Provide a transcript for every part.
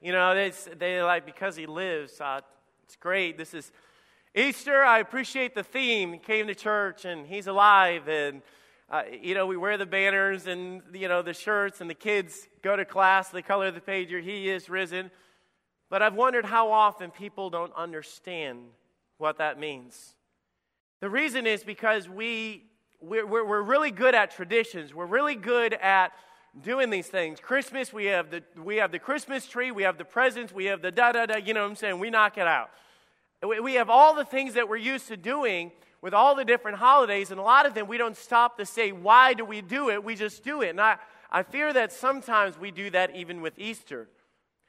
You know, they like, because he lives, uh, it's great. This is Easter. I appreciate the theme. He came to church and he's alive. And, uh, you know, we wear the banners and, you know, the shirts, and the kids go to class. They color the pager. He is risen. But I've wondered how often people don't understand what that means. The reason is because we, we're, we're really good at traditions. We're really good at doing these things. Christmas, we have the, we have the Christmas tree, we have the presents, we have the da da da, you know what I'm saying? We knock it out. We have all the things that we're used to doing with all the different holidays, and a lot of them we don't stop to say, why do we do it? We just do it. And I, I fear that sometimes we do that even with Easter.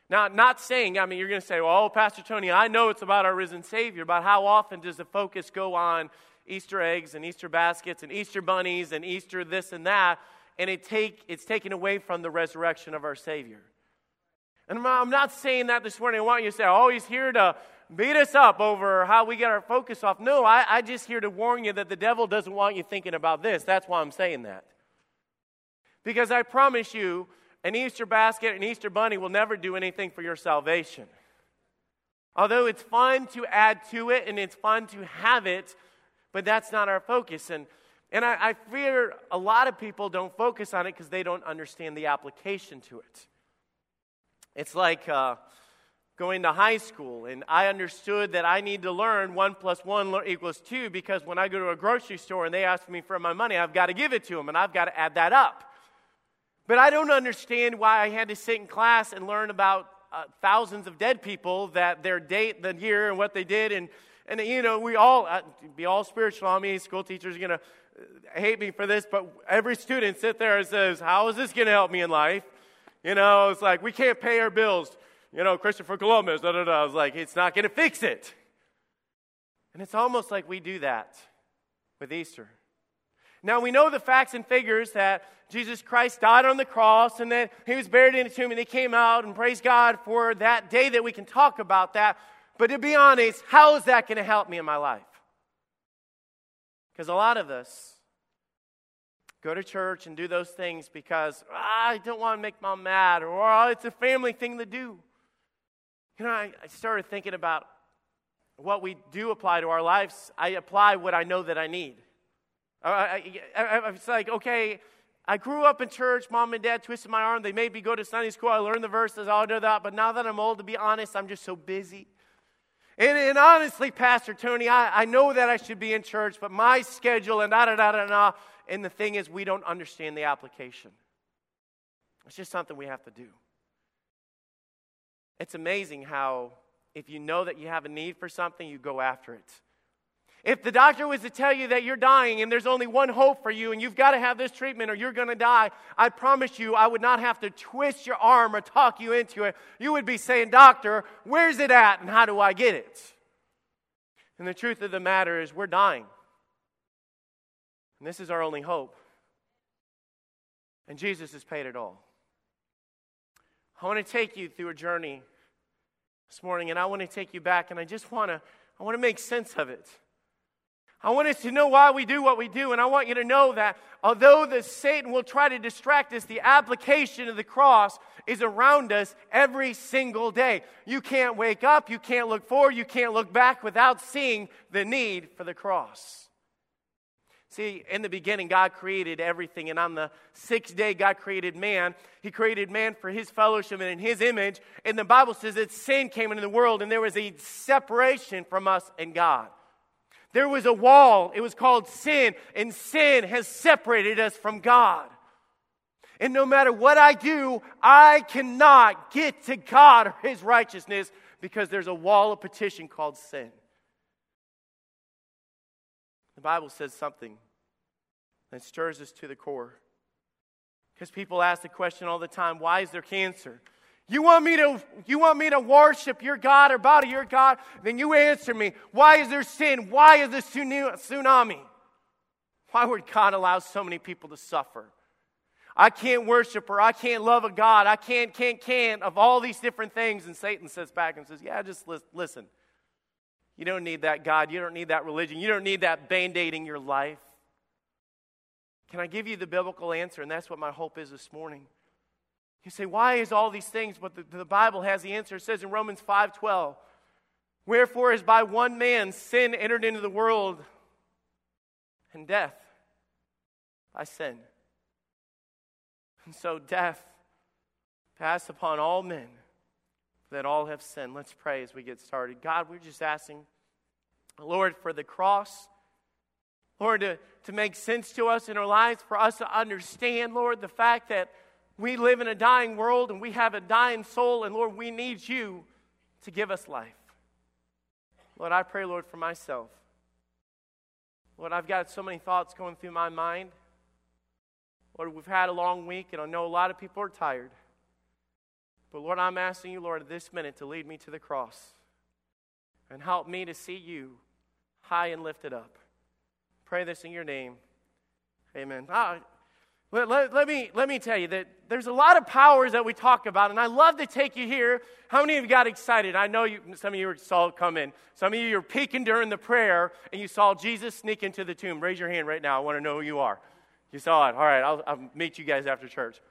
Now, not saying, I mean, you're going to say, well, oh, Pastor Tony, I know it's about our risen Savior, but how often does the focus go on Easter eggs and Easter baskets and Easter bunnies and Easter this and that? And it take, it's taken away from the resurrection of our Savior. And I'm not saying that this morning. I want you to say, oh, he's here to beat us up over how we get our focus off. No, I, I just here to warn you that the devil doesn't want you thinking about this. That's why I'm saying that. Because I promise you, an Easter basket, an Easter bunny will never do anything for your salvation. Although it's fun to add to it and it's fun to have it, but that's not our focus. And and I, I fear a lot of people don't focus on it because they don't understand the application to it. It's like uh, going to high school, and I understood that I need to learn 1 plus 1 equals 2 because when I go to a grocery store and they ask me for my money, I've got to give it to them and I've got to add that up. But I don't understand why I had to sit in class and learn about uh, thousands of dead people that their date, the year, and what they did. And, and you know, we all, uh, be all spiritual on me, school teachers are going to hate me for this, but every student sit there and says, How is this going to help me in life? You know, it's like, we can't pay our bills. You know, Christopher Columbus, da da da. I was like, it's not going to fix it. And it's almost like we do that with Easter. Now, we know the facts and figures that Jesus Christ died on the cross and that he was buried in a tomb and he came out, and praise God for that day that we can talk about that. But to be honest, how is that going to help me in my life? Because a lot of us go to church and do those things because ah, I don't want to make mom mad or oh, it's a family thing to do. You know, I, I started thinking about what we do apply to our lives. I apply what I know that I need. I, I, I, it's like, okay, I grew up in church. Mom and dad twisted my arm. They made me go to Sunday school. I learned the verses, all of that. But now that I'm old, to be honest, I'm just so busy. And, and honestly, Pastor Tony, I, I know that I should be in church, but my schedule and da da da da da. And the thing is, we don't understand the application. It's just something we have to do. It's amazing how, if you know that you have a need for something, you go after it. If the doctor was to tell you that you're dying and there's only one hope for you and you've got to have this treatment or you're going to die, I promise you I would not have to twist your arm or talk you into it. You would be saying, Doctor, where's it at and how do I get it? And the truth of the matter is, we're dying. And this is our only hope. And Jesus has paid it all. I want to take you through a journey this morning, and I want to take you back, and I just want to, I want to make sense of it. I want us to know why we do what we do, and I want you to know that although the Satan will try to distract us, the application of the cross is around us every single day. You can't wake up, you can't look forward, you can't look back without seeing the need for the cross. See, in the beginning, God created everything, and on the sixth day, God created man. He created man for his fellowship and in his image. And the Bible says that sin came into the world, and there was a separation from us and God. There was a wall. It was called sin, and sin has separated us from God. And no matter what I do, I cannot get to God or His righteousness because there's a wall of partition called sin. The Bible says something that stirs us to the core. Because people ask the question all the time why is there cancer? You want me to you want me to worship your God or bow to your God? Then you answer me. Why is there sin? Why is there tsunami? Why would God allow so many people to suffer? I can't worship her. I can't love a God. I can't, can't, can't of all these different things. And Satan sits back and says, Yeah, just listen. You don't need that God. You don't need that religion. You don't need that band aiding your life. Can I give you the biblical answer? And that's what my hope is this morning. You say, why is all these things? But the, the Bible has the answer. It says in Romans 5:12, Wherefore, as by one man sin entered into the world, and death by sin. And so death passed upon all men that all have sinned. Let's pray as we get started. God, we're just asking, Lord, for the cross, Lord, to, to make sense to us in our lives, for us to understand, Lord, the fact that we live in a dying world and we have a dying soul, and Lord, we need you to give us life. Lord, I pray, Lord, for myself. Lord, I've got so many thoughts going through my mind. Lord, we've had a long week, and I know a lot of people are tired. But Lord, I'm asking you, Lord, this minute to lead me to the cross and help me to see you high and lifted up. Pray this in your name. Amen. Ah, let, let, let, me, let me tell you that there's a lot of powers that we talk about, and I love to take you here. How many of you got excited? I know you, some of you saw it come in. Some of you are peeking during the prayer, and you saw Jesus sneak into the tomb. Raise your hand right now. I want to know who you are. You saw it. All right, I'll, I'll meet you guys after church.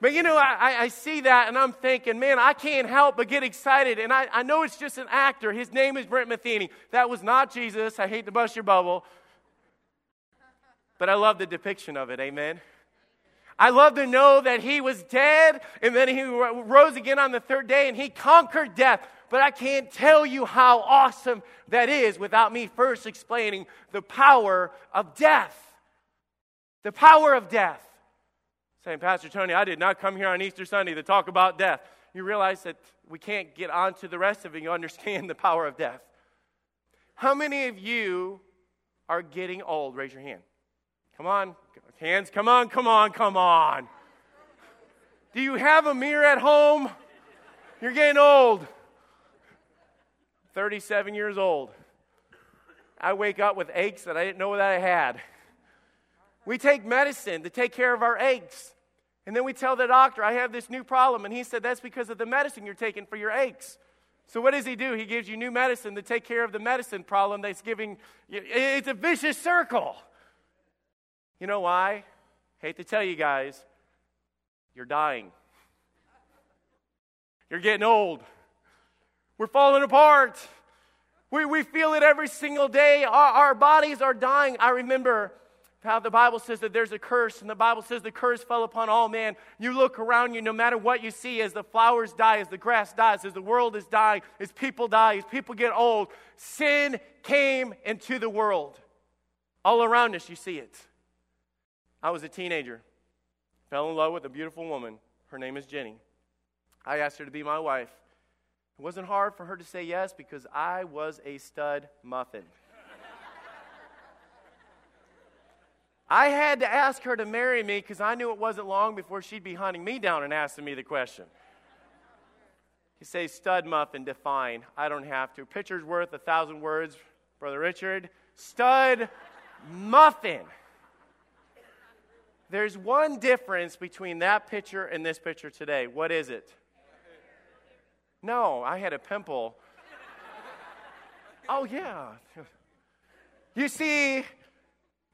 But you know, I, I see that and I'm thinking, man, I can't help but get excited. And I, I know it's just an actor. His name is Brent Matheny. That was not Jesus. I hate to bust your bubble. But I love the depiction of it. Amen. I love to know that he was dead and then he rose again on the third day and he conquered death. But I can't tell you how awesome that is without me first explaining the power of death. The power of death. Saying, Pastor Tony, I did not come here on Easter Sunday to talk about death. You realize that we can't get on to the rest of it. You understand the power of death. How many of you are getting old? Raise your hand. Come on, hands, come on, come on, come on. Do you have a mirror at home? You're getting old. 37 years old. I wake up with aches that I didn't know that I had. We take medicine to take care of our aches. And then we tell the doctor, I have this new problem. And he said, That's because of the medicine you're taking for your aches. So what does he do? He gives you new medicine to take care of the medicine problem that's giving you. it's a vicious circle. You know why? Hate to tell you guys, you're dying. You're getting old. We're falling apart. We, we feel it every single day. Our, our bodies are dying. I remember how the Bible says that there's a curse, and the Bible says the curse fell upon all man. You look around you, no matter what you see, as the flowers die, as the grass dies, as the world is dying, as people die, as people get old, sin came into the world. All around us, you see it. I was a teenager, fell in love with a beautiful woman. Her name is Jenny. I asked her to be my wife. It wasn't hard for her to say yes because I was a stud muffin. I had to ask her to marry me because I knew it wasn't long before she'd be hunting me down and asking me the question. You say stud muffin, define. I don't have to. Picture's worth a thousand words, Brother Richard. Stud muffin. There's one difference between that picture and this picture today. What is it? No, I had a pimple. oh, yeah. You see,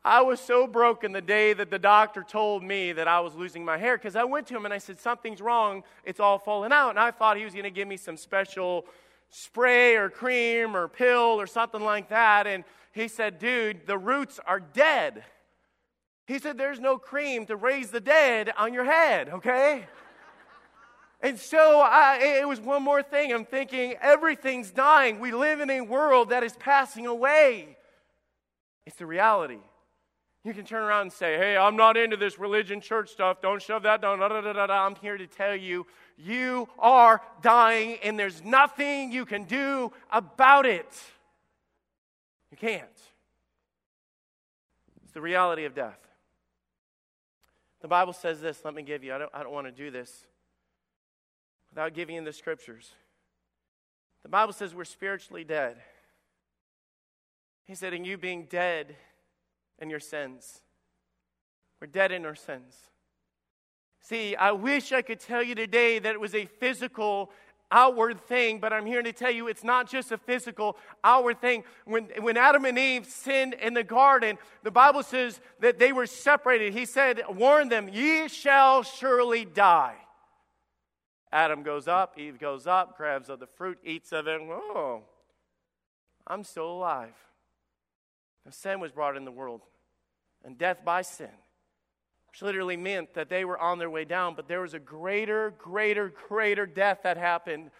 I was so broken the day that the doctor told me that I was losing my hair because I went to him and I said, Something's wrong. It's all falling out. And I thought he was going to give me some special spray or cream or pill or something like that. And he said, Dude, the roots are dead. He said, There's no cream to raise the dead on your head, okay? And so I, it was one more thing. I'm thinking, everything's dying. We live in a world that is passing away. It's the reality. You can turn around and say, Hey, I'm not into this religion, church stuff. Don't shove that down. Da, da, da, da, I'm here to tell you, you are dying, and there's nothing you can do about it. You can't. It's the reality of death. The Bible says this. Let me give you, I don't, I don't want to do this without giving you the scriptures. The Bible says we're spiritually dead. He said, and you being dead in your sins. We're dead in our sins. See, I wish I could tell you today that it was a physical outward thing, but I'm here to tell you it's not just a physical outward thing. When, when Adam and Eve sinned in the garden, the Bible says that they were separated. He said, Warn them, ye shall surely die. Adam goes up, Eve goes up, grabs of the fruit, eats of it. Oh, I'm still alive. Sin was brought in the world, and death by sin which literally meant that they were on their way down, but there was a greater, greater, greater death that happened.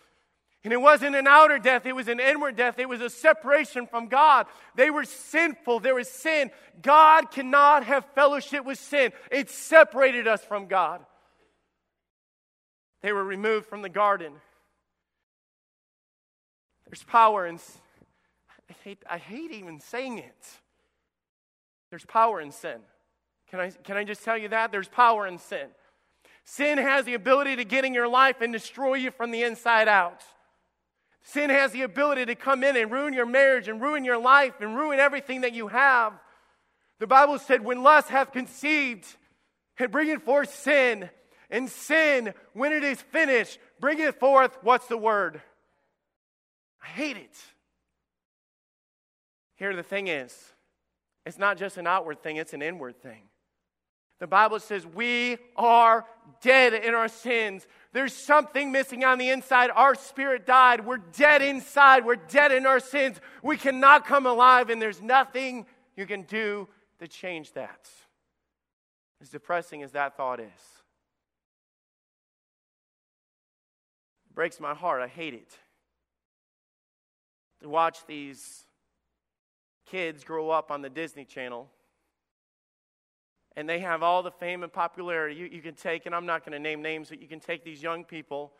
And it wasn't an outer death, it was an inward death. It was a separation from God. They were sinful, there was sin. God cannot have fellowship with sin, it separated us from God. They were removed from the garden. There's power in I hate, I hate even saying it. There's power in sin. Can I, can I just tell you that? There's power in sin. Sin has the ability to get in your life and destroy you from the inside out. Sin has the ability to come in and ruin your marriage and ruin your life and ruin everything that you have. The Bible said, when lust hath conceived and bringeth forth sin, and sin, when it is finished, bringeth forth what's the word? I hate it. Here, the thing is, it's not just an outward thing, it's an inward thing. The Bible says we are dead in our sins. There's something missing on the inside. Our spirit died. We're dead inside. We're dead in our sins. We cannot come alive, and there's nothing you can do to change that. As depressing as that thought is, it breaks my heart. I hate it. To watch these kids grow up on the Disney Channel and they have all the fame and popularity you, you can take, and I'm not going to name names, but you can take these young people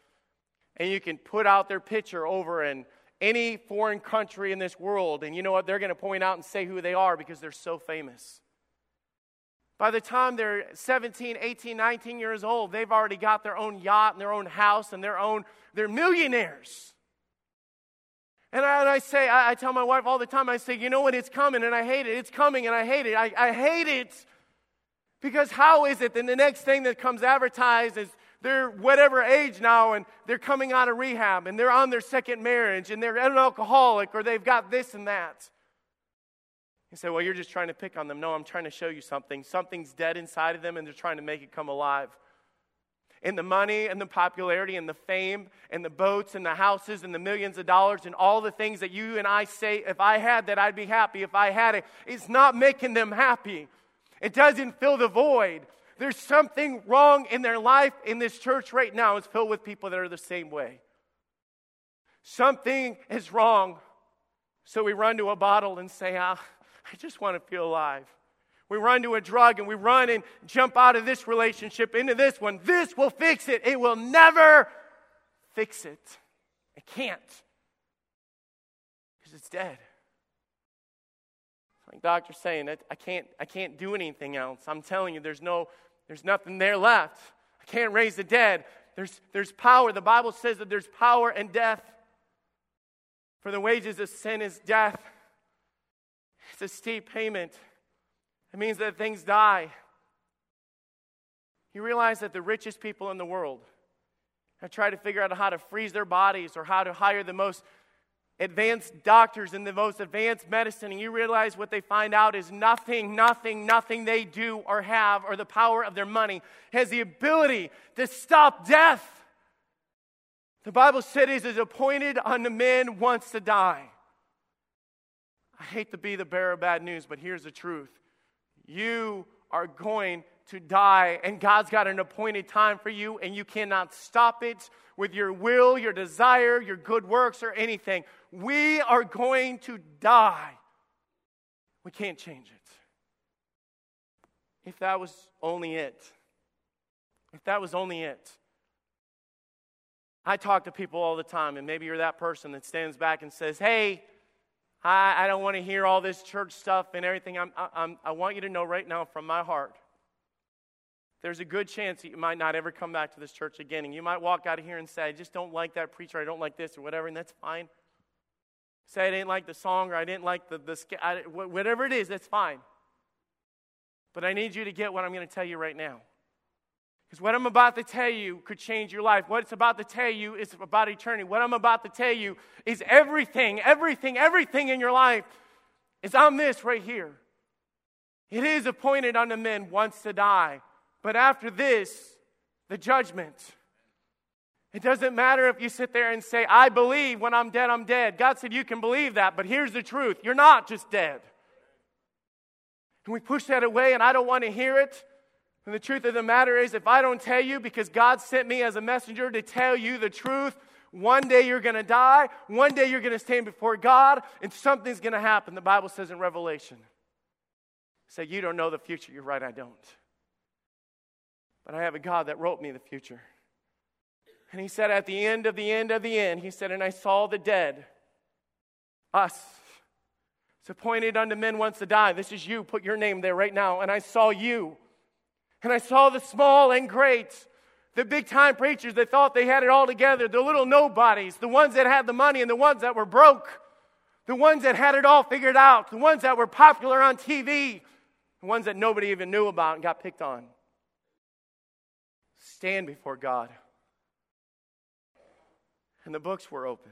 and you can put out their picture over in any foreign country in this world, and you know what? They're going to point out and say who they are because they're so famous. By the time they're 17, 18, 19 years old, they've already got their own yacht and their own house and their own, they're millionaires. And I, and I say, I, I, tell my wife all the time, I say, you know what? It's coming and I hate it. It's coming and I hate it. I, I hate it because how is it that the next thing that comes advertised is they're whatever age now and they're coming out of rehab and they're on their second marriage and they're an alcoholic or they've got this and that? You say, well, you're just trying to pick on them. No, I'm trying to show you something. Something's dead inside of them and they're trying to make it come alive. And the money and the popularity and the fame and the boats and the houses and the millions of dollars and all the things that you and I say, if I had that, I'd be happy. If I had it, it's not making them happy. It doesn't fill the void. There's something wrong in their life in this church right now. It's filled with people that are the same way. Something is wrong. So we run to a bottle and say, ah, I just want to feel alive. We run to a drug and we run and jump out of this relationship into this one. This will fix it. It will never fix it. It can't because it's dead. Like doctor's saying, I can't, I can't do anything else. I'm telling you, there's no, there's nothing there left. I can't raise the dead. There's, there's power. The Bible says that there's power and death. For the wages of sin is death. It's a steep payment. It means that things die. You realize that the richest people in the world have tried to figure out how to freeze their bodies or how to hire the most advanced doctors and the most advanced medicine, and you realize what they find out is nothing, nothing, nothing they do or have or the power of their money has the ability to stop death. The Bible said it is appointed unto men once to die. I hate to be the bearer of bad news, but here's the truth. You are going to die, and God's got an appointed time for you, and you cannot stop it with your will, your desire, your good works, or anything. We are going to die. We can't change it. If that was only it, if that was only it. I talk to people all the time, and maybe you're that person that stands back and says, Hey, I, I don't want to hear all this church stuff and everything. I'm, I'm, I want you to know right now from my heart there's a good chance that you might not ever come back to this church again. And you might walk out of here and say, I just don't like that preacher, I don't like this, or whatever, and that's fine. Say I didn't like the song, or I didn't like the, the I, whatever it is, that's fine. But I need you to get what I'm going to tell you right now. Because what I'm about to tell you could change your life. What it's about to tell you is about eternity. What I'm about to tell you is everything, everything, everything in your life is on this right here. It is appointed unto men once to die, but after this, the judgment. It doesn't matter if you sit there and say, I believe when I'm dead, I'm dead. God said you can believe that, but here's the truth you're not just dead. And we push that away, and I don't want to hear it. And the truth of the matter is, if I don't tell you, because God sent me as a messenger to tell you the truth, one day you're going to die, one day you're going to stand before God, and something's going to happen. The Bible says in Revelation. Say, you don't know the future. You're right, I don't. But I have a God that wrote me the future. And he said, at the end of the end of the end, he said, and I saw the dead, us. It's appointed unto men once to die. This is you. Put your name there right now. And I saw you and I saw the small and great, the big time preachers that thought they had it all together, the little nobodies, the ones that had the money and the ones that were broke, the ones that had it all figured out, the ones that were popular on TV, the ones that nobody even knew about and got picked on. Stand before God. And the books were open.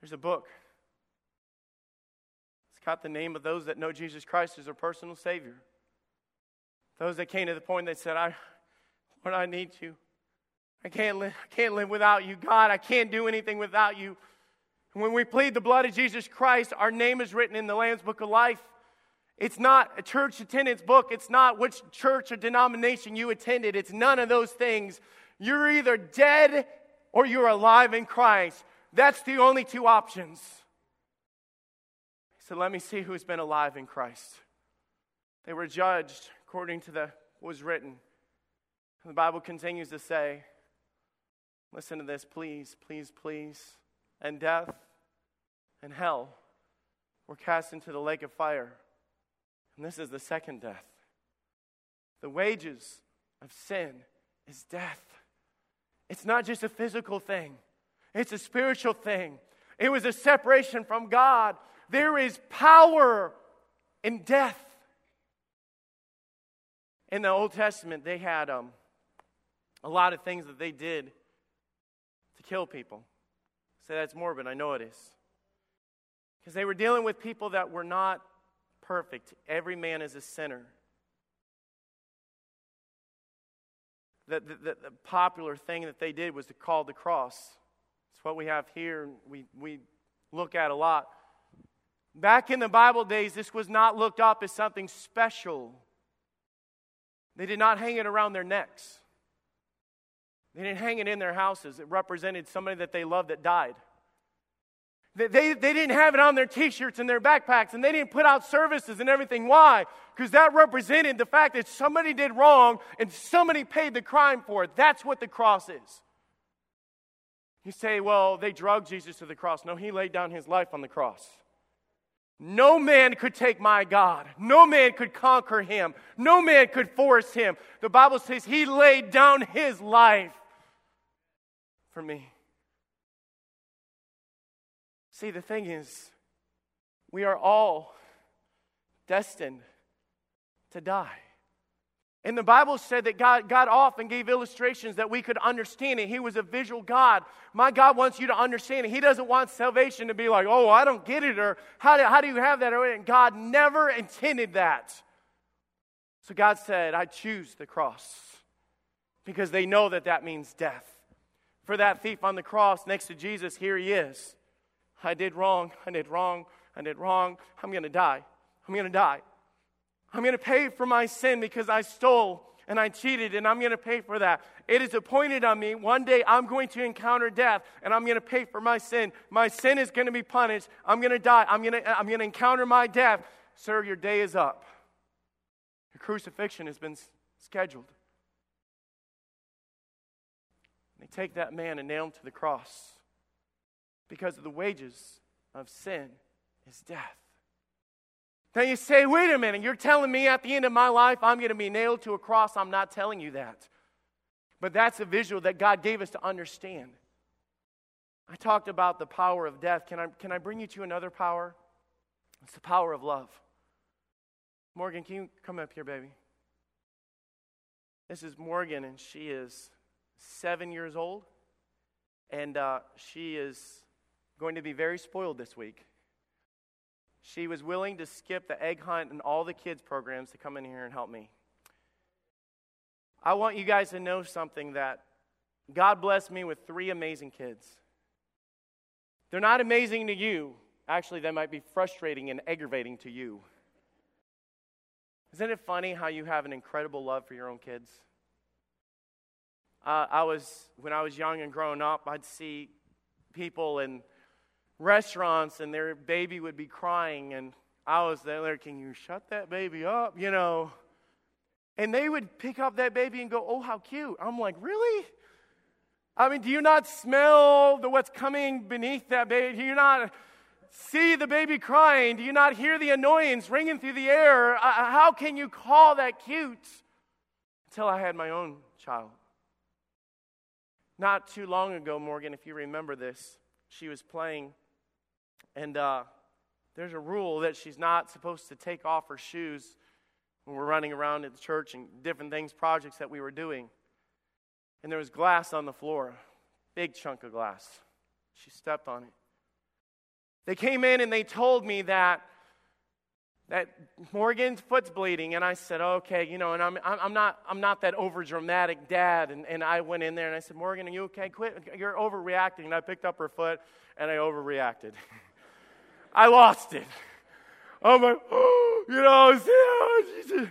There's a book the name of those that know Jesus Christ as their personal Savior. Those that came to the point that said, I, Lord, I need you. I can't, live, I can't live without you. God, I can't do anything without you. And when we plead the blood of Jesus Christ, our name is written in the Lamb's Book of Life. It's not a church attendance book. It's not which church or denomination you attended. It's none of those things. You're either dead or you're alive in Christ. That's the only two options said, Let me see who's been alive in Christ. They were judged according to the was written. The Bible continues to say, Listen to this, please, please, please. And death and hell were cast into the lake of fire. And this is the second death. The wages of sin is death. It's not just a physical thing, it's a spiritual thing. It was a separation from God there is power in death. In the Old Testament, they had um, a lot of things that they did to kill people. Say that's morbid, I know it is. Because they were dealing with people that were not perfect. Every man is a sinner. The, the, the, the popular thing that they did was to call the cross. It's what we have here, we, we look at a lot. Back in the Bible days, this was not looked up as something special. They did not hang it around their necks. They didn't hang it in their houses. It represented somebody that they loved that died. They, they, they didn't have it on their t shirts and their backpacks, and they didn't put out services and everything. Why? Because that represented the fact that somebody did wrong and somebody paid the crime for it. That's what the cross is. You say, well, they drugged Jesus to the cross. No, he laid down his life on the cross. No man could take my God. No man could conquer him. No man could force him. The Bible says he laid down his life for me. See, the thing is, we are all destined to die. And the Bible said that God, God often gave illustrations that we could understand it. He was a visual God. My God wants you to understand it. He doesn't want salvation to be like, oh, I don't get it, or how do, how do you have that? And God never intended that. So God said, I choose the cross because they know that that means death. For that thief on the cross next to Jesus, here he is. I did wrong. I did wrong. I did wrong. I'm going to die. I'm going to die. I'm going to pay for my sin because I stole and I cheated, and I'm going to pay for that. It is appointed on me. One day I'm going to encounter death, and I'm going to pay for my sin. My sin is going to be punished. I'm going to die. I'm going to, I'm going to encounter my death. Sir, your day is up. Your crucifixion has been scheduled. They take that man and nail him to the cross because of the wages of sin is death. Now you say, wait a minute, you're telling me at the end of my life I'm going to be nailed to a cross. I'm not telling you that. But that's a visual that God gave us to understand. I talked about the power of death. Can I, can I bring you to another power? It's the power of love. Morgan, can you come up here, baby? This is Morgan, and she is seven years old, and uh, she is going to be very spoiled this week. She was willing to skip the egg hunt and all the kids' programs to come in here and help me. I want you guys to know something that God blessed me with three amazing kids. They're not amazing to you. Actually, they might be frustrating and aggravating to you. Isn't it funny how you have an incredible love for your own kids? Uh, I was, when I was young and growing up, I'd see people in restaurants and their baby would be crying, and I was there, can you shut that baby up? You know. And they would pick up that baby and go, oh, how cute. I'm like, really? I mean, do you not smell the, what's coming beneath that baby? Do you not see the baby crying? Do you not hear the annoyance ringing through the air? Uh, uh, how can you call that cute? Until I had my own child. Not too long ago, Morgan, if you remember this, she was playing, and uh, there's a rule that she's not supposed to take off her shoes when we're running around at the church and different things, projects that we were doing. And there was glass on the floor, big chunk of glass. She stepped on it. They came in and they told me that that Morgan's foot's bleeding, and I said, okay, you know, and I'm, I'm not, I'm not that over dramatic dad, and, and I went in there and I said, Morgan, are you okay? Quit, you're overreacting. And I picked up her foot and I overreacted. I lost it. I'm like, oh, you know,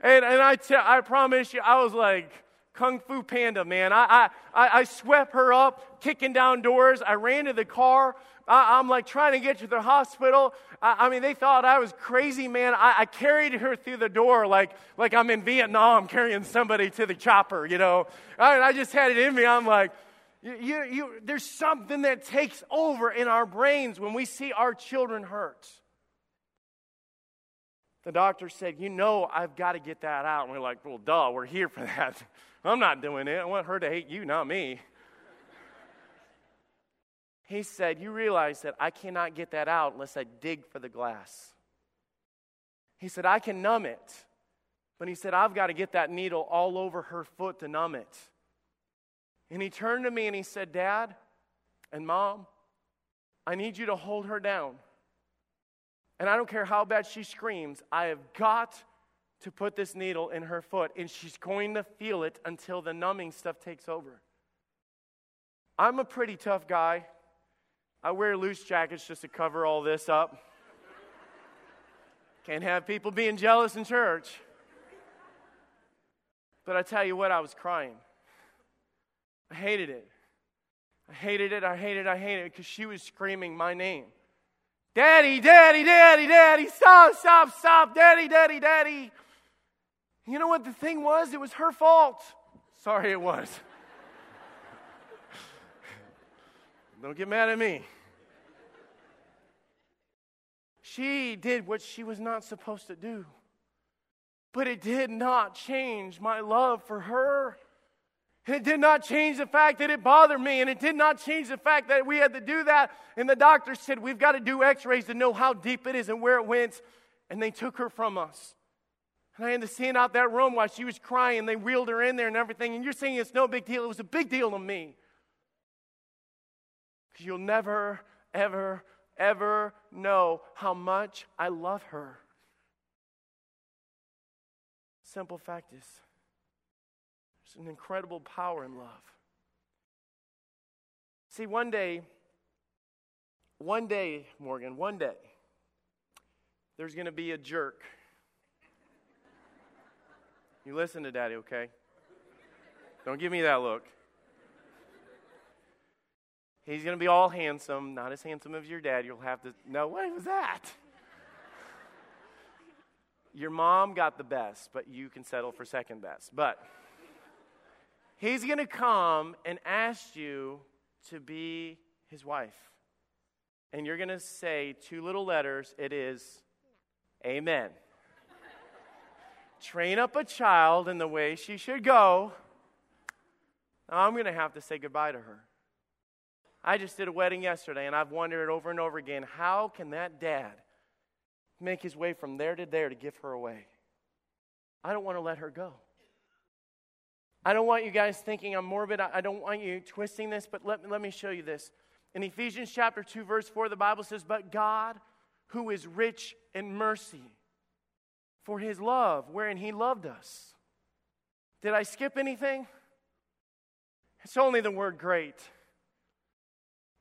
and, and I, I promise you, I was like, Kung Fu Panda, man. I, I, I swept her up, kicking down doors. I ran to the car. I, am like trying to get to the hospital. I, I, mean, they thought I was crazy, man. I, I, carried her through the door like, like I'm in Vietnam carrying somebody to the chopper, you know. I just had it in me. I'm like, you, you, you, there's something that takes over in our brains when we see our children hurt. The doctor said, You know, I've got to get that out. And we're like, Well, duh, we're here for that. I'm not doing it. I want her to hate you, not me. he said, You realize that I cannot get that out unless I dig for the glass. He said, I can numb it. But he said, I've got to get that needle all over her foot to numb it. And he turned to me and he said, Dad and Mom, I need you to hold her down. And I don't care how bad she screams, I have got to put this needle in her foot, and she's going to feel it until the numbing stuff takes over. I'm a pretty tough guy. I wear loose jackets just to cover all this up. Can't have people being jealous in church. But I tell you what, I was crying. I hated it. I hated it, I hated it, I hated it because she was screaming my name. Daddy, daddy, daddy, daddy, stop, stop, stop, daddy, daddy, daddy. You know what the thing was? It was her fault. Sorry, it was. Don't get mad at me. She did what she was not supposed to do. But it did not change my love for her. And it did not change the fact that it bothered me. And it did not change the fact that we had to do that. And the doctor said, We've got to do x rays to know how deep it is and where it went. And they took her from us. And I had to stand out that room while she was crying. They wheeled her in there and everything. And you're saying it's no big deal. It was a big deal to me. Because you'll never, ever, ever know how much I love her. Simple fact is, an incredible power in love. See, one day, one day, Morgan, one day, there's going to be a jerk you listen to daddy, okay? Don't give me that look. He's going to be all handsome, not as handsome as your dad. You'll have to, no, what was that? Your mom got the best, but you can settle for second best. But he's going to come and ask you to be his wife. And you're going to say two little letters. It is Amen train up a child in the way she should go, Now I'm going to have to say goodbye to her. I just did a wedding yesterday, and I've wondered over and over again how can that dad make his way from there to there to give her away? I don't want to let her go. I don't want you guys thinking I'm morbid. I don't want you twisting this, but let, let me show you this. In Ephesians chapter 2, verse 4, the Bible says, But God, who is rich in mercy, for his love, wherein he loved us. Did I skip anything? It's only the word great.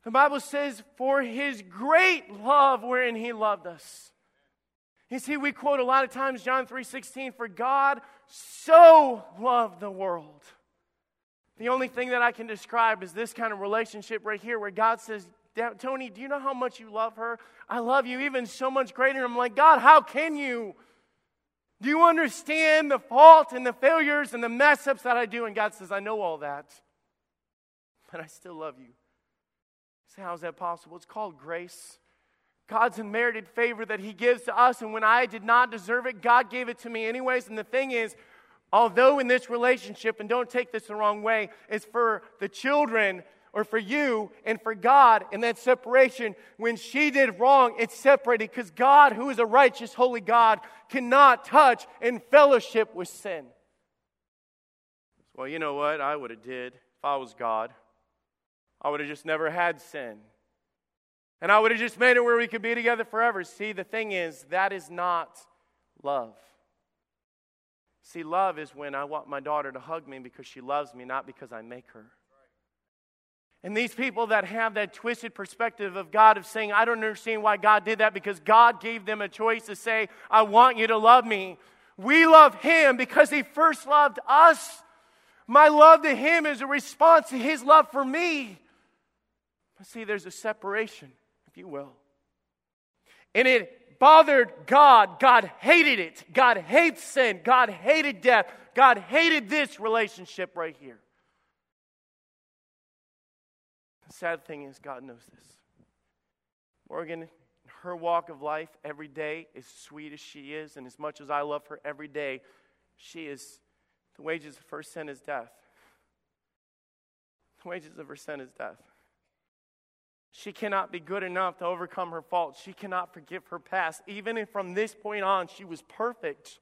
The Bible says, For his great love, wherein he loved us. You see, we quote a lot of times John 3:16, for God so loved the world. The only thing that I can describe is this kind of relationship right here where God says, Tony, do you know how much you love her? I love you even so much greater. I'm like, God, how can you? Do you understand the fault and the failures and the mess ups that I do? And God says, I know all that, but I still love you. So, how is that possible? It's called grace. God's unmerited favor that He gives to us. And when I did not deserve it, God gave it to me anyways. And the thing is, although in this relationship, and don't take this the wrong way, is for the children or for you and for God in that separation. When she did wrong, it's separated because God, who is a righteous, holy God, cannot touch in fellowship with sin. Well, you know what? I would have did if I was God. I would have just never had sin. And I would have just made it where we could be together forever. See, the thing is, that is not love. See, love is when I want my daughter to hug me because she loves me, not because I make her. And these people that have that twisted perspective of God of saying, I don't understand why God did that because God gave them a choice to say, I want you to love me. We love Him because He first loved us. My love to Him is a response to His love for me. But see, there's a separation you will. And it bothered God. God hated it. God hates sin. God hated death. God hated this relationship right here. The sad thing is, God knows this. Morgan, her walk of life every day, as sweet as she is, and as much as I love her every day, she is, the wages of her sin is death. The wages of her sin is death. She cannot be good enough to overcome her faults. She cannot forgive her past. Even if from this point on she was perfect.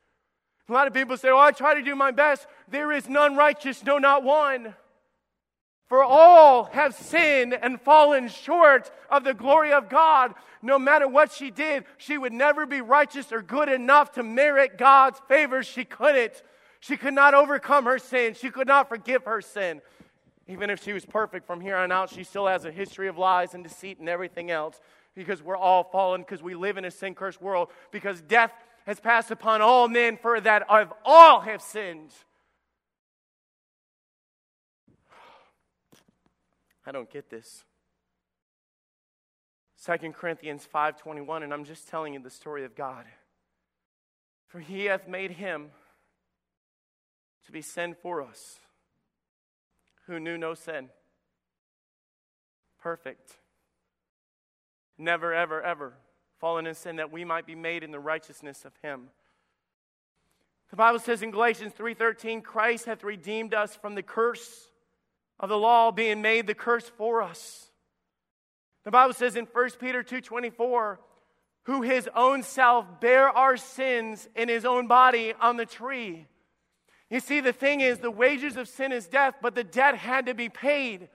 A lot of people say, Well, I try to do my best. There is none righteous, no, not one. For all have sinned and fallen short of the glory of God. No matter what she did, she would never be righteous or good enough to merit God's favor. She couldn't. She could not overcome her sin. She could not forgive her sin. Even if she was perfect from here on out, she still has a history of lies and deceit and everything else because we're all fallen, because we live in a sin cursed world, because death has passed upon all men, for that of all have sinned. I don't get this. 2 Corinthians 5:21 and I'm just telling you the story of God. For he hath made him to be sin for us who knew no sin. Perfect. Never, ever, ever fallen in sin that we might be made in the righteousness of him. The Bible says in Galatians 3:13, Christ hath redeemed us from the curse of the law being made the curse for us. The Bible says in 1 Peter 2:24, who his own self bare our sins in his own body on the tree you see, the thing is, the wages of sin is death, but the debt had to be paid.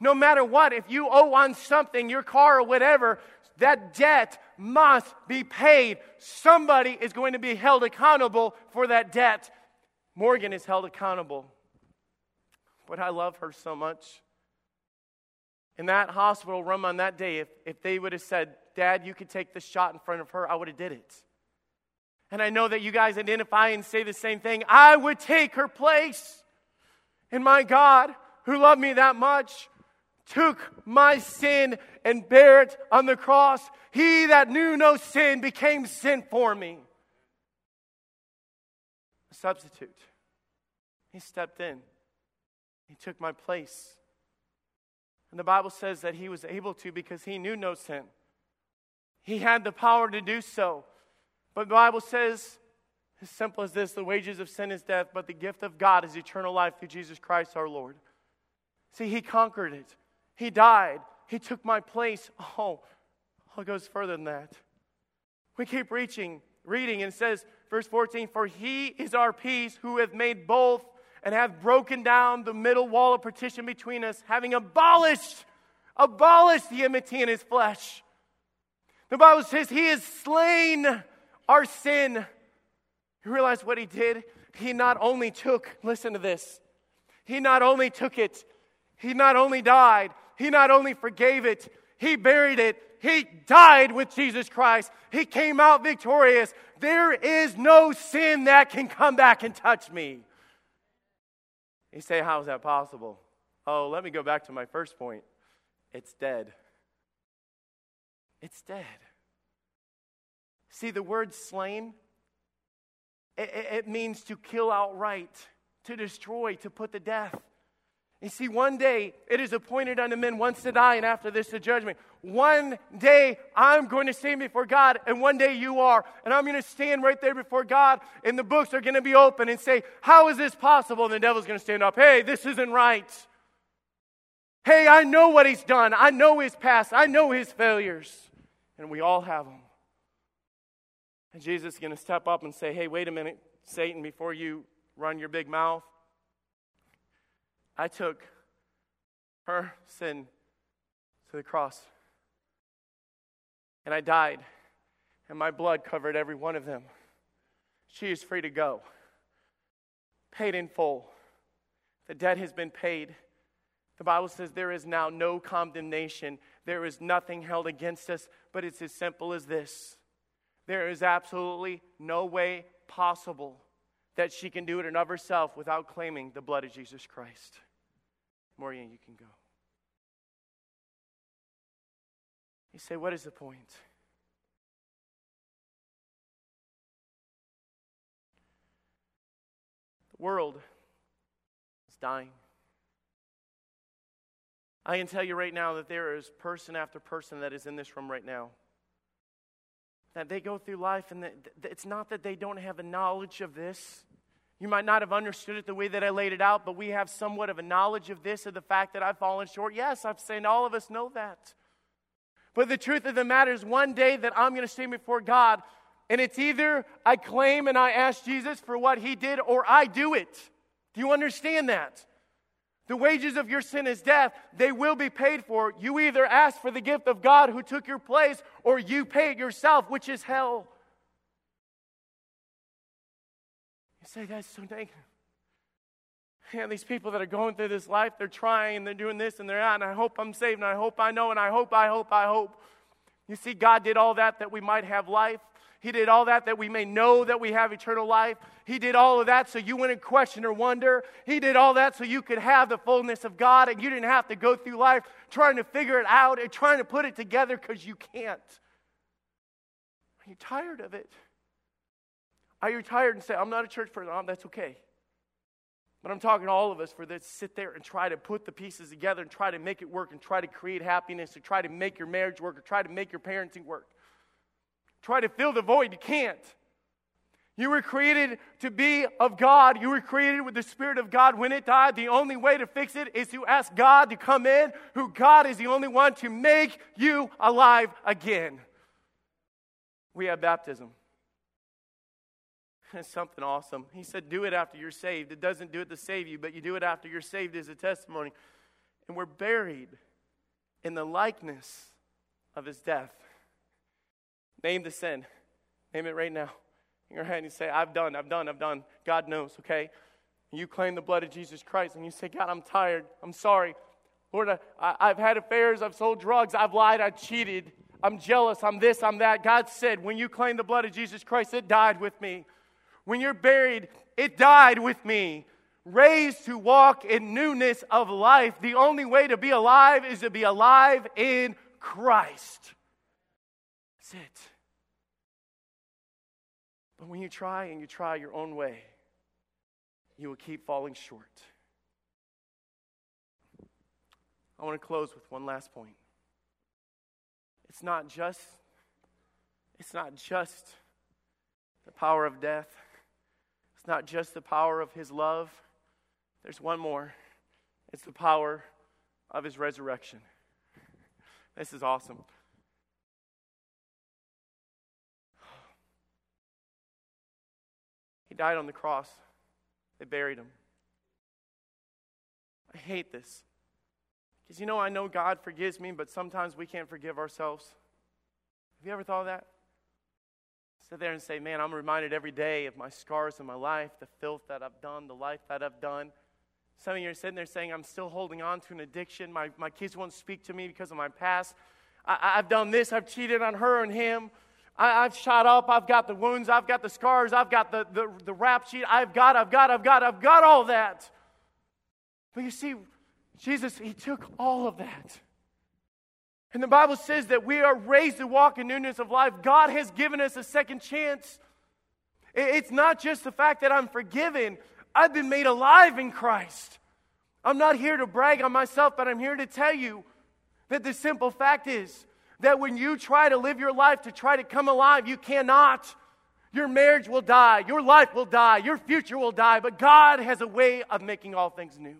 No matter what, if you owe on something, your car or whatever, that debt must be paid. Somebody is going to be held accountable for that debt. Morgan is held accountable. But I love her so much. In that hospital room on that day, if, if they would have said, Dad, you could take the shot in front of her, I would have did it and I know that you guys identify and say the same thing, I would take her place. And my God, who loved me that much, took my sin and bare it on the cross. He that knew no sin became sin for me. A substitute. He stepped in. He took my place. And the Bible says that he was able to because he knew no sin. He had the power to do so. But the Bible says, as simple as this the wages of sin is death, but the gift of God is eternal life through Jesus Christ our Lord. See, He conquered it, He died, He took my place. Oh, it goes further than that. We keep reaching, reading, and it says, verse 14, For He is our peace, who hath made both and hath broken down the middle wall of partition between us, having abolished, abolished the enmity in his flesh. The Bible says he is slain our sin. You realize what he did? He not only took, listen to this, he not only took it, he not only died, he not only forgave it, he buried it, he died with Jesus Christ. He came out victorious. There is no sin that can come back and touch me. You say, How is that possible? Oh, let me go back to my first point. It's dead. It's dead. See, the word slain, it, it means to kill outright, to destroy, to put to death. You see, one day it is appointed unto men once to die, and after this, the judgment. One day I'm going to stand before God, and one day you are. And I'm going to stand right there before God, and the books are going to be open and say, How is this possible? And the devil's going to stand up, Hey, this isn't right. Hey, I know what he's done. I know his past. I know his failures. And we all have them. And Jesus is going to step up and say, Hey, wait a minute, Satan, before you run your big mouth. I took her sin to the cross. And I died, and my blood covered every one of them. She is free to go, paid in full. The debt has been paid. The Bible says there is now no condemnation. There is nothing held against us, but it's as simple as this there is absolutely no way possible that she can do it in of herself without claiming the blood of Jesus Christ. Maureen, you can go. You say, what is the point? The world is dying. I can tell you right now that there is person after person that is in this room right now. That they go through life, and it's not that they don't have a knowledge of this. You might not have understood it the way that I laid it out, but we have somewhat of a knowledge of this, of the fact that I've fallen short. Yes, I'm saying all of us know that. But the truth of the matter is, one day that I'm going to stand before God, and it's either I claim and I ask Jesus for what he did, or I do it. Do you understand that? The wages of your sin is death. They will be paid for. You either ask for the gift of God who took your place, or you pay it yourself, which is hell. You say, that's so negative. Yeah, these people that are going through this life, they're trying and they're doing this and they're not, and I hope I'm saved, and I hope I know, and I hope, I hope, I hope. You see, God did all that that we might have life. He did all that that we may know that we have eternal life. He did all of that so you wouldn't question or wonder. He did all that so you could have the fullness of God and you didn't have to go through life trying to figure it out and trying to put it together because you can't. Are you tired of it? Are you tired and say, I'm not a church person? Oh, that's okay. But I'm talking to all of us for this sit there and try to put the pieces together and try to make it work and try to create happiness or try to make your marriage work or try to make your parenting work. Try to fill the void. You can't. You were created to be of God. You were created with the Spirit of God. When it died, the only way to fix it is to ask God to come in, who God is the only one to make you alive again. We have baptism. It's something awesome. He said, Do it after you're saved. It doesn't do it to save you, but you do it after you're saved as a testimony. And we're buried in the likeness of his death. Name the sin. Name it right now. In your hand, you say, I've done, I've done, I've done. God knows, okay? You claim the blood of Jesus Christ and you say, God, I'm tired. I'm sorry. Lord, I, I've had affairs. I've sold drugs. I've lied. I've cheated. I'm jealous. I'm this. I'm that. God said, when you claim the blood of Jesus Christ, it died with me. When you're buried, it died with me. Raised to walk in newness of life. The only way to be alive is to be alive in Christ. That's it. But when you try and you try your own way, you will keep falling short. I want to close with one last point. It's not just it's not just the power of death. It's not just the power of his love, there's one more. It's the power of his resurrection. This is awesome. He died on the cross. They buried him. I hate this. Because you know, I know God forgives me, but sometimes we can't forgive ourselves. Have you ever thought of that? Sit there and say, Man, I'm reminded every day of my scars in my life, the filth that I've done, the life that I've done. Some of you are sitting there saying, I'm still holding on to an addiction. My, my kids won't speak to me because of my past. I, have done this. I've cheated on her and him. I, have shot up. I've got the wounds. I've got the scars. I've got the, the, the rap sheet. I've got, I've got, I've got, I've got all that. But you see, Jesus, He took all of that. And the Bible says that we are raised to walk in newness of life. God has given us a second chance. It's not just the fact that I'm forgiven, I've been made alive in Christ. I'm not here to brag on myself, but I'm here to tell you that the simple fact is that when you try to live your life to try to come alive, you cannot. Your marriage will die, your life will die, your future will die, but God has a way of making all things new.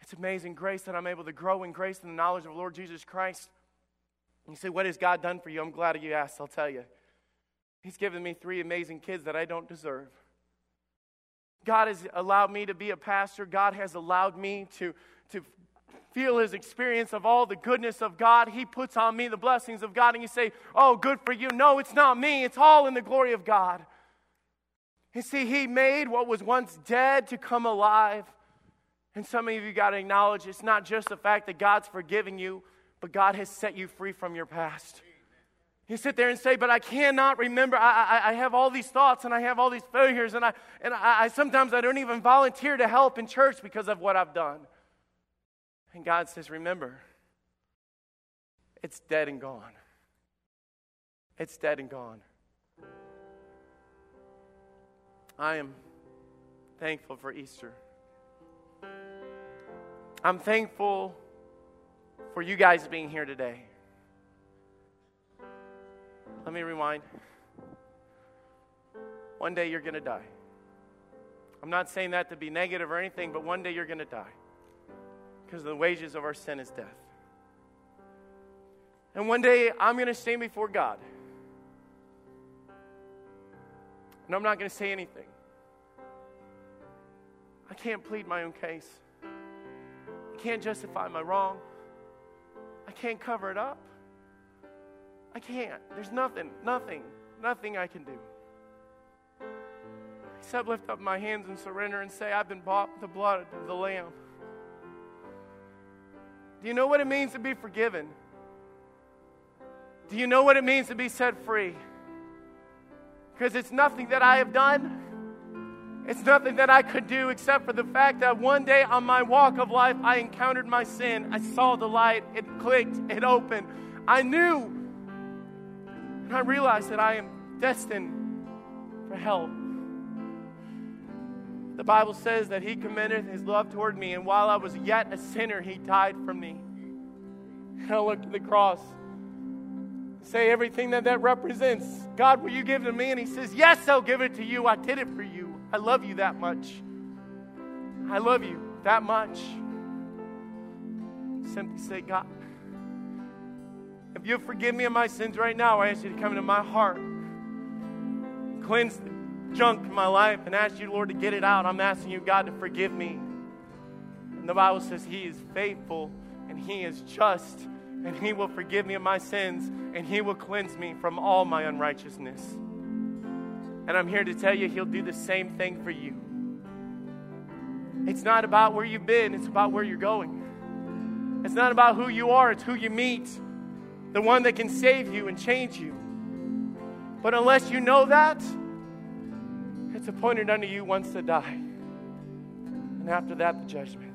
It's amazing grace that I'm able to grow in grace and the knowledge of the Lord Jesus Christ. You say, What has God done for you? I'm glad you asked. I'll tell you. He's given me three amazing kids that I don't deserve. God has allowed me to be a pastor. God has allowed me to, to feel his experience of all the goodness of God. He puts on me the blessings of God, and you say, Oh, good for you. No, it's not me. It's all in the glory of God. You see, he made what was once dead to come alive. And some of you got to acknowledge it's not just the fact that God's forgiving you, but God has set you free from your past. You sit there and say, but I cannot remember. I, I, I, have all these thoughts and I have all these failures, and, I, and I, I sometimes I don't even volunteer to help in church because of what I've done. And God says, remember, it's dead and gone. It's dead and gone. I am thankful for Easter. I'm thankful for you guys being here today. Let me rewind. One day you're going to die. I'm not saying that to be negative or anything, but one day you're going to die because the wages of our sin is death. And one day I'm going to stand before God. And I'm not going to say anything. I can't plead my own case I can't justify my wrong. I can't cover it up. I can't. There's nothing, nothing, nothing I can do. Except lift up my hands and surrender and say, I've been bought with the blood of the Lamb. Do you know what it means to be forgiven? Do you know what it means to be set free? Because it's nothing that I have done. It's nothing that I could do except for the fact that one day on my walk of life, I encountered my sin. I saw the light, it clicked, it opened. I knew, and I realized that I am destined for hell. The Bible says that He commended His love toward me, and while I was yet a sinner, He died for me. And I looked at the cross say everything that that represents. God, will you give to me? And he says, Yes, I'll give it to you. I did it for you. I love you that much. I love you that much. Simply say, God, if you forgive me of my sins right now, I ask you to come into my heart, cleanse junk in my life, and ask you, Lord, to get it out. I'm asking you, God, to forgive me. And the Bible says He is faithful and He is just, and He will forgive me of my sins, and He will cleanse me from all my unrighteousness. And I'm here to tell you, He'll do the same thing for you. It's not about where you've been, it's about where you're going. It's not about who you are, it's who you meet, the one that can save you and change you. But unless you know that, it's appointed unto you once to die. And after that, the judgment.